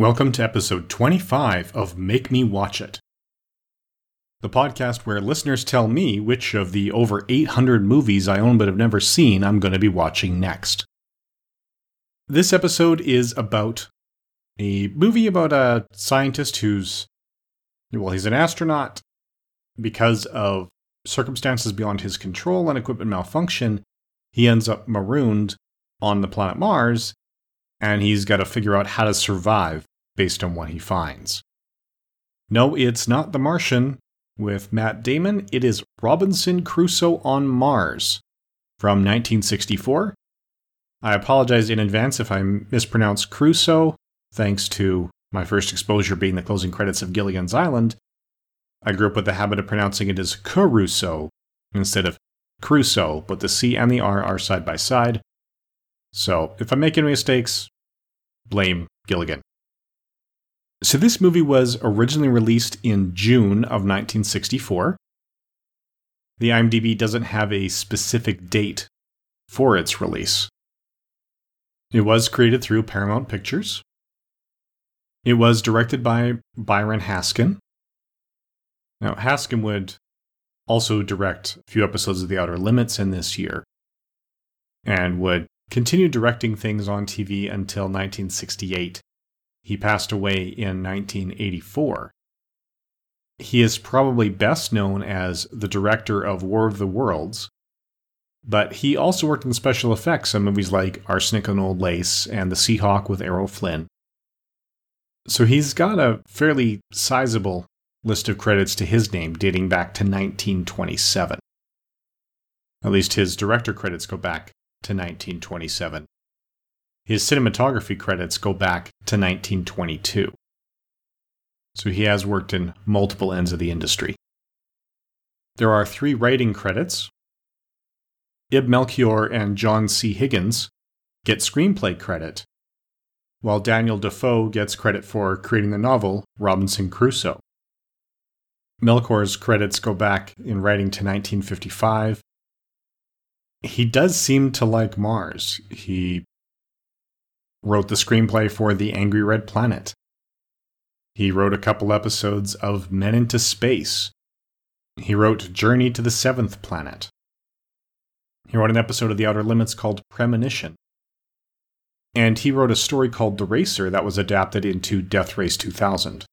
Welcome to episode 25 of Make Me Watch It, the podcast where listeners tell me which of the over 800 movies I own but have never seen I'm going to be watching next. This episode is about a movie about a scientist who's, well, he's an astronaut. Because of circumstances beyond his control and equipment malfunction, he ends up marooned on the planet Mars, and he's got to figure out how to survive based on what he finds. No, it's not The Martian with Matt Damon, it is Robinson Crusoe on Mars from 1964. I apologize in advance if I mispronounce Crusoe, thanks to my first exposure being the closing credits of Gilligan's Island. I grew up with the habit of pronouncing it as Caruso instead of Crusoe, but the C and the R are side by side. So if I'm making mistakes, blame Gilligan. So this movie was originally released in June of 1964. The IMDb doesn't have a specific date for its release. It was created through Paramount Pictures. It was directed by Byron Haskin. Now, Haskin would also direct a few episodes of The Outer Limits in this year and would continue directing things on TV until 1968 he passed away in 1984. He is probably best known as the director of War of the Worlds, but he also worked in special effects on movies like Arsenic and Old Lace and The Seahawk with Errol Flynn. So he's got a fairly sizable list of credits to his name dating back to 1927. At least his director credits go back to 1927. His cinematography credits go back to 1922. So he has worked in multiple ends of the industry. There are three writing credits. Ib Melchior and John C. Higgins get screenplay credit, while Daniel Defoe gets credit for creating the novel Robinson Crusoe. Melchior's credits go back in writing to 1955. He does seem to like Mars. He wrote the screenplay for The Angry Red Planet. He wrote a couple episodes of Men into Space. He wrote Journey to the Seventh Planet. He wrote an episode of The Outer Limits called Premonition. And he wrote a story called The Racer that was adapted into Death Race 2000.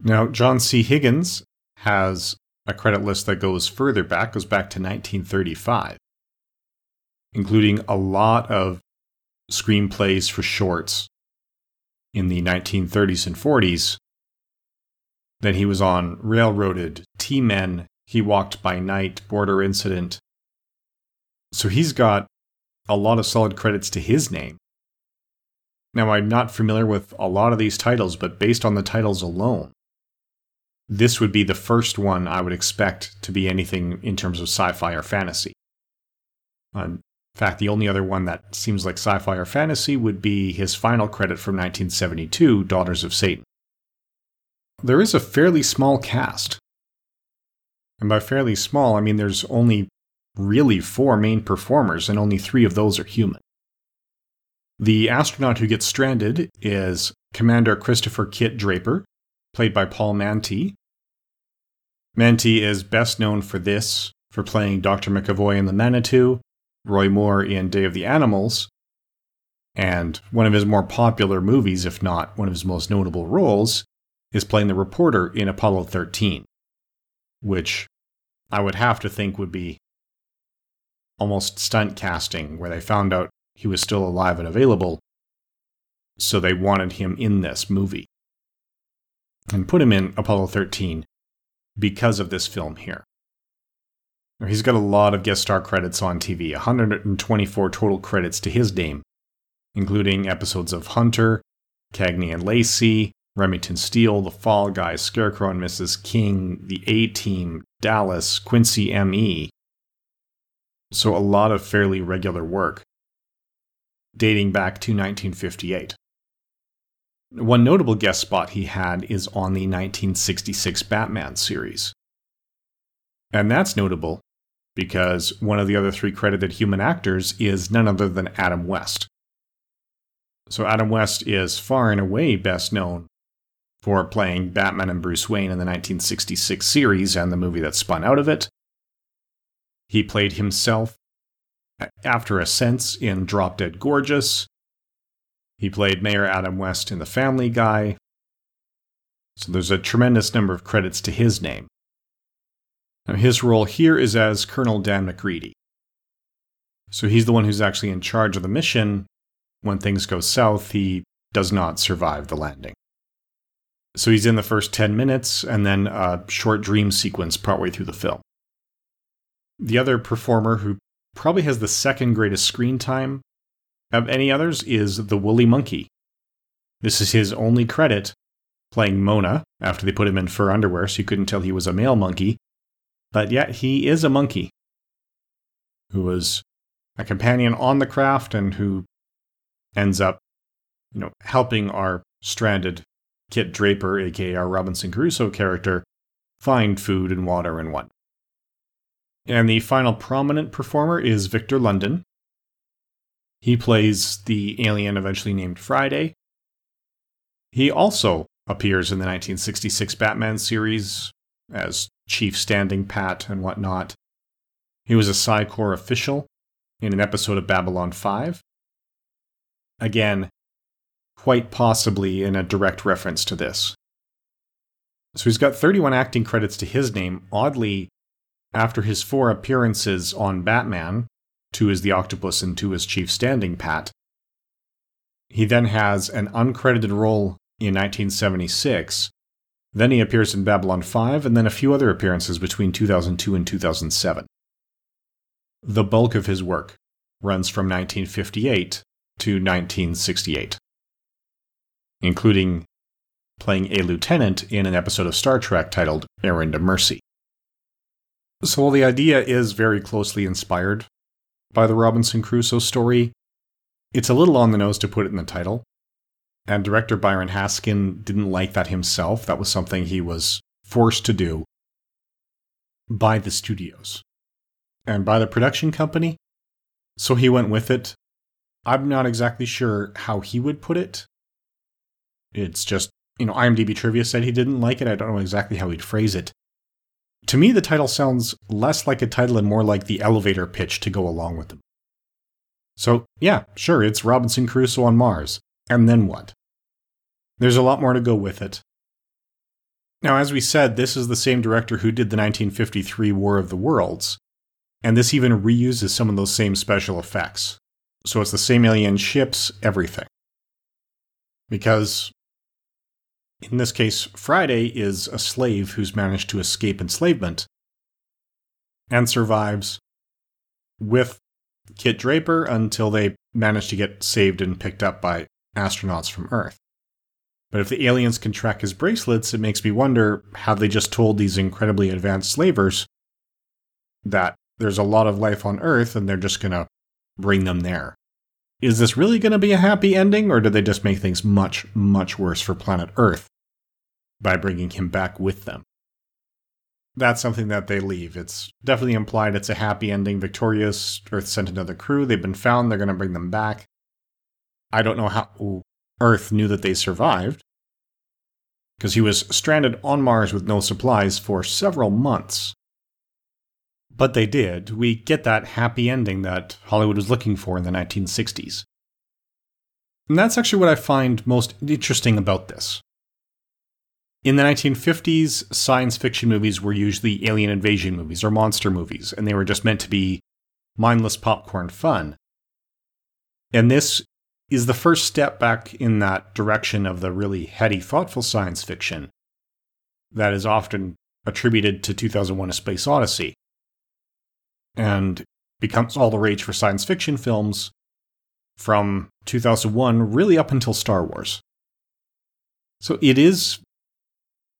Now, John C. Higgins has a credit list that goes further back, goes back to 1935, including a lot of screenplays for shorts in the 1930s and 40s. Then he was on Railroaded, T Men, He Walked by Night, Border Incident. So he's got a lot of solid credits to his name. Now, I'm not familiar with a lot of these titles, but based on the titles alone, this would be the first one I would expect to be anything in terms of sci fi or fantasy. Uh, in fact, the only other one that seems like sci fi or fantasy would be his final credit from 1972, Daughters of Satan. There is a fairly small cast. And by fairly small, I mean there's only really four main performers, and only three of those are human. The astronaut who gets stranded is Commander Christopher Kit Draper, played by Paul Mantee. Mantee is best known for this, for playing Dr. McAvoy in The Manitou, Roy Moore in Day of the Animals. And one of his more popular movies, if not one of his most notable roles, is playing the reporter in Apollo 13, which I would have to think would be almost stunt casting, where they found out he was still alive and available, so they wanted him in this movie and put him in Apollo 13 because of this film here. He's got a lot of guest star credits on TV, 124 total credits to his name, including episodes of Hunter, Cagney and Lacey, Remington Steele, The Fall Guy, Scarecrow and Mrs. King, The A Team, Dallas, Quincy M.E. So a lot of fairly regular work, dating back to 1958. One notable guest spot he had is on the 1966 Batman series. And that's notable because one of the other three credited human actors is none other than Adam West. So Adam West is far and away best known for playing Batman and Bruce Wayne in the 1966 series and the movie that spun out of it. He played himself after a sense in Drop Dead Gorgeous. He played Mayor Adam West in The Family Guy. So there's a tremendous number of credits to his name. Now, his role here is as Colonel Dan McReady. So he's the one who's actually in charge of the mission. When things go south, he does not survive the landing. So he's in the first 10 minutes and then a short dream sequence partway through the film. The other performer who probably has the second greatest screen time of any others is the Woolly Monkey. This is his only credit, playing Mona after they put him in fur underwear so you couldn't tell he was a male monkey. But yet he is a monkey who was a companion on the craft and who ends up, you know, helping our stranded Kit Draper, aka our Robinson Crusoe character, find food and water and what. And the final prominent performer is Victor Lundin. He plays the alien eventually named Friday. He also appears in the 1966 Batman series as Chief Standing Pat and whatnot. He was a Psi Corps official in an episode of Babylon 5. Again, quite possibly in a direct reference to this. So he's got 31 acting credits to his name. Oddly, after his four appearances on Batman, two as the Octopus and two as Chief Standing Pat, he then has an uncredited role in 1976. Then he appears in Babylon 5, and then a few other appearances between 2002 and 2007. The bulk of his work runs from 1958 to 1968 including playing a lieutenant in an episode of Star Trek titled Errand of Mercy. So while the idea is very closely inspired by the Robinson Crusoe story, it's a little on the nose to put it in the title. And director Byron Haskin didn't like that himself. That was something he was forced to do by the studios and by the production company. So he went with it. I'm not exactly sure how he would put it, it's just, you know, IMDb trivia said he didn't like it. I don't know exactly how he'd phrase it. To me, the title sounds less like a title and more like the elevator pitch to go along with them. So, yeah, sure, it's Robinson Crusoe on Mars. And then what? There's a lot more to go with it. Now, as we said, this is the same director who did the 1953 War of the Worlds, and this even reuses some of those same special effects. So it's the same alien ships, everything. Because in this case, Friday is a slave who's managed to escape enslavement and survives with Kit Draper until they manage to get saved and picked up by astronauts from Earth. But if the aliens can track his bracelets, it makes me wonder have they just told these incredibly advanced slavers that there's a lot of life on Earth and they're just going to bring them there? Is this really going to be a happy ending, or do they just make things much, much worse for planet Earth by bringing him back with them? That's something that they leave. It's definitely implied it's a happy ending. Victorious, Earth sent another crew. They've been found. They're going to bring them back. I don't know how Earth knew that they survived, because he was stranded on Mars with no supplies for several months. But they did. We get that happy ending that Hollywood was looking for in the 1960s. And that's actually what I find most interesting about this. In the 1950s, science fiction movies were usually alien invasion movies or monster movies, and they were just meant to be mindless popcorn fun. And this is the first step back in that direction of the really heady, thoughtful science fiction that is often attributed to 2001 A Space Odyssey and becomes all the rage for science fiction films from 2001 really up until Star Wars. So it is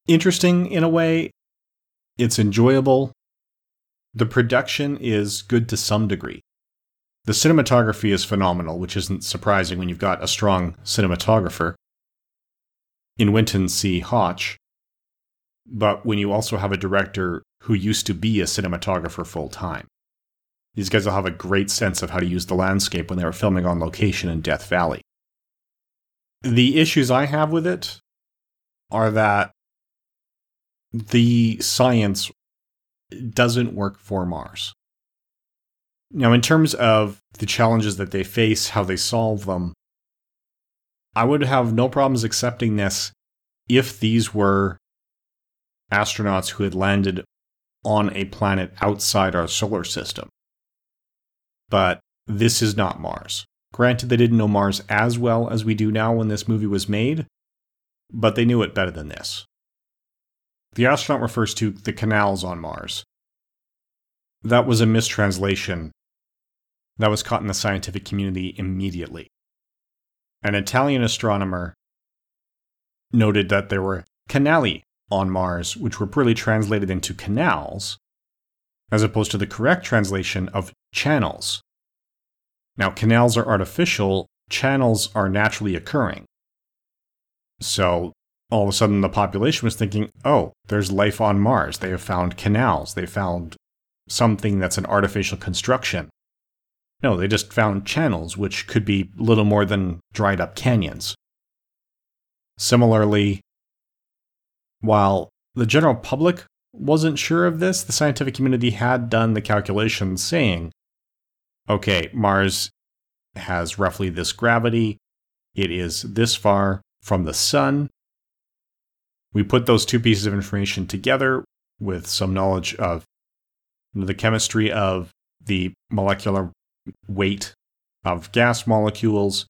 interesting in a way. It's enjoyable. The production is good to some degree. The cinematography is phenomenal, which isn't surprising when you've got a strong cinematographer in Winton C. Hoch. But when you also have a director who used to be a cinematographer full time. These guys will have a great sense of how to use the landscape when they were filming on location in Death Valley. The issues I have with it are that the science doesn't work for Mars. Now, in terms of the challenges that they face, how they solve them, I would have no problems accepting this if these were astronauts who had landed on a planet outside our solar system. But this is not Mars. Granted, they didn't know Mars as well as we do now when this movie was made, but they knew it better than this. The astronaut refers to the canals on Mars. That was a mistranslation that was caught in the scientific community immediately. An Italian astronomer noted that there were canali on Mars, which were poorly translated into canals, as opposed to the correct translation of channels. Now, canals are artificial, channels are naturally occurring. So, all of a sudden, the population was thinking, oh, there's life on Mars. They have found canals. They found something that's an artificial construction. No, they just found channels, which could be little more than dried up canyons. Similarly, while the general public wasn't sure of this, the scientific community had done the calculations saying, okay, Mars has roughly this gravity, it is this far from the sun. We put those two pieces of information together with some knowledge of the chemistry of the molecular weight of gas molecules,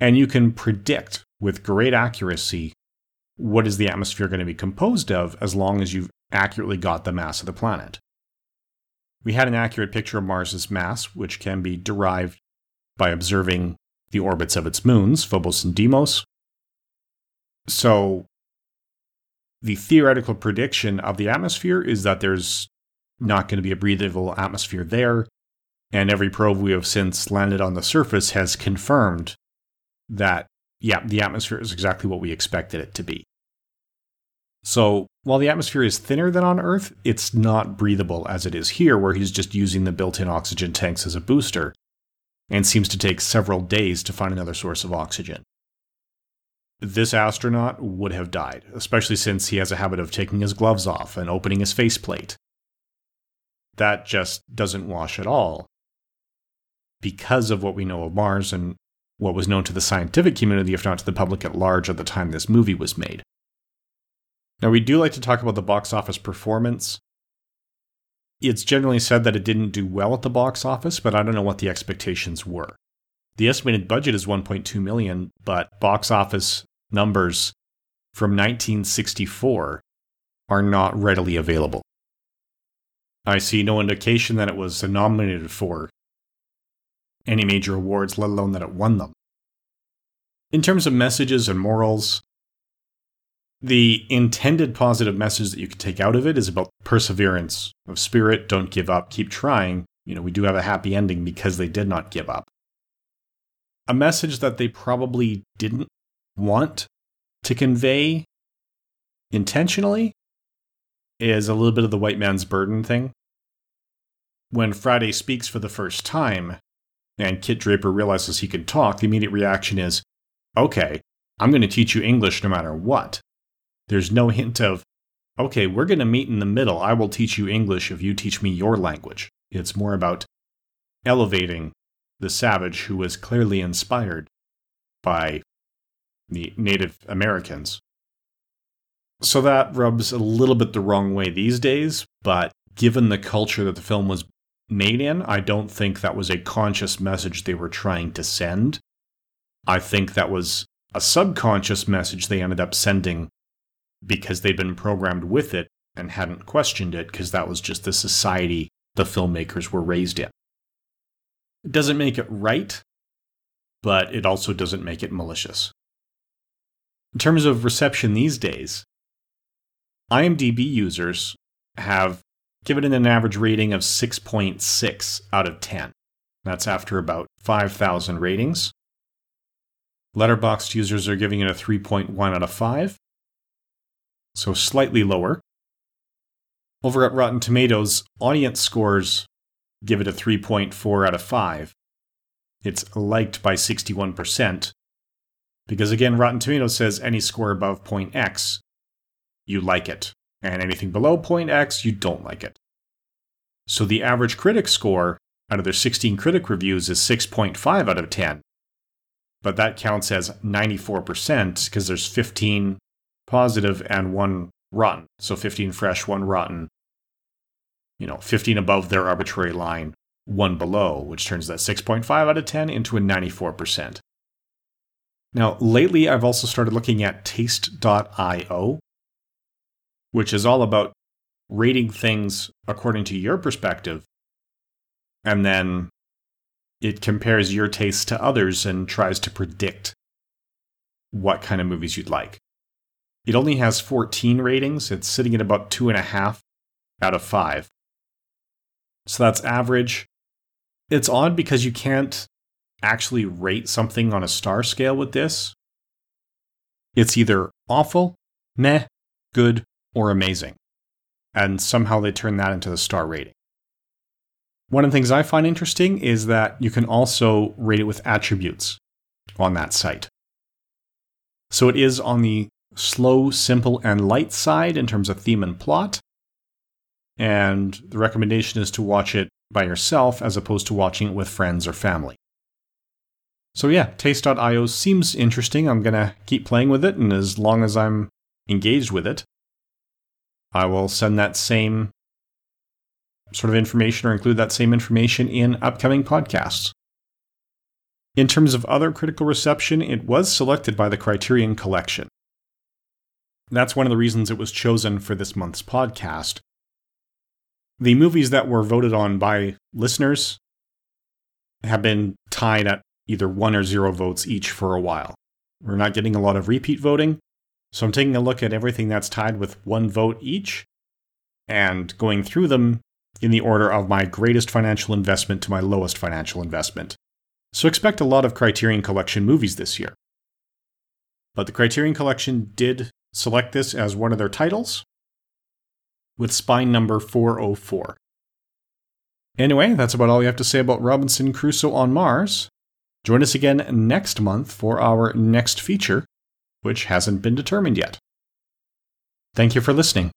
and you can predict with great accuracy what is the atmosphere going to be composed of as long as you've accurately got the mass of the planet. We had an accurate picture of Mars's mass, which can be derived by observing the orbits of its moons, Phobos and Deimos. So, the theoretical prediction of the atmosphere is that there's not going to be a breathable atmosphere there, and every probe we have since landed on the surface has confirmed that, yeah, the atmosphere is exactly what we expected it to be. So, while the atmosphere is thinner than on Earth, it's not breathable as it is here, where he's just using the built in oxygen tanks as a booster, and seems to take several days to find another source of oxygen. This astronaut would have died, especially since he has a habit of taking his gloves off and opening his faceplate. That just doesn't wash at all. Because of what we know of Mars and what was known to the scientific community, if not to the public at large, at the time this movie was made. Now, we do like to talk about the box office performance. It's generally said that it didn't do well at the box office, but I don't know what the expectations were. The estimated budget is 1.2 million, but box office numbers from 1964 are not readily available. I see no indication that it was nominated for any major awards, let alone that it won them. In terms of messages and morals, the intended positive message that you can take out of it is about perseverance of spirit. Don't give up, keep trying. You know, we do have a happy ending because they did not give up. A message that they probably didn't want to convey intentionally is a little bit of the white man's burden thing. When Friday speaks for the first time and Kit Draper realizes he can talk, the immediate reaction is, okay, I'm going to teach you English no matter what. There's no hint of, okay, we're going to meet in the middle. I will teach you English if you teach me your language. It's more about elevating the savage who was clearly inspired by the Native Americans. So that rubs a little bit the wrong way these days, but given the culture that the film was made in, I don't think that was a conscious message they were trying to send. I think that was a subconscious message they ended up sending because they'd been programmed with it and hadn't questioned it because that was just the society the filmmakers were raised in. It doesn't make it right, but it also doesn't make it malicious. In terms of reception these days, IMDb users have given it an average rating of 6.6 out of 10. That's after about 5,000 ratings. Letterboxd users are giving it a 3.1 out of 5 so slightly lower. Over at Rotten Tomatoes, audience scores give it a 3.4 out of 5. It's liked by 61%. Because again, Rotten Tomatoes says any score above point X, you like it. And anything below point X, you don't like it. So the average critic score out of their 16 critic reviews is 6.5 out of 10. But that counts as 94% because there's 15 positive and one rotten. So 15 fresh, one rotten. You know, 15 above their arbitrary line, one below, which turns that 6.5 out of 10 into a 94%. Now, lately I've also started looking at taste.io, which is all about rating things according to your perspective. And then it compares your taste to others and tries to predict what kind of movies you'd like. It only has 14 ratings. It's sitting at about two and a half out of five. So that's average. It's odd because you can't actually rate something on a star scale with this. It's either awful, meh, good, or amazing. And somehow they turn that into the star rating. One of the things I find interesting is that you can also rate it with attributes on that site. So it is on the slow, simple, and light side in terms of theme and plot. And the recommendation is to watch it by yourself as opposed to watching it with friends or family. So yeah, taste.io seems interesting. I'm going to keep playing with it, and as long as I'm engaged with it, I will send that same sort of information or include that same information in upcoming podcasts. In terms of other critical reception, it was selected by the Criterion Collection. That's one of the reasons it was chosen for this month's podcast. The movies that were voted on by listeners have been tied at either one or zero votes each for a while. We're not getting a lot of repeat voting, so I'm taking a look at everything that's tied with one vote each and going through them in the order of my greatest financial investment to my lowest financial investment. So expect a lot of Criterion Collection movies this year. But the Criterion Collection did select this as one of their titles with spine number 404. Anyway, that's about all we have to say about Robinson Crusoe on Mars. Join us again next month for our next feature, which hasn't been determined yet. Thank you for listening.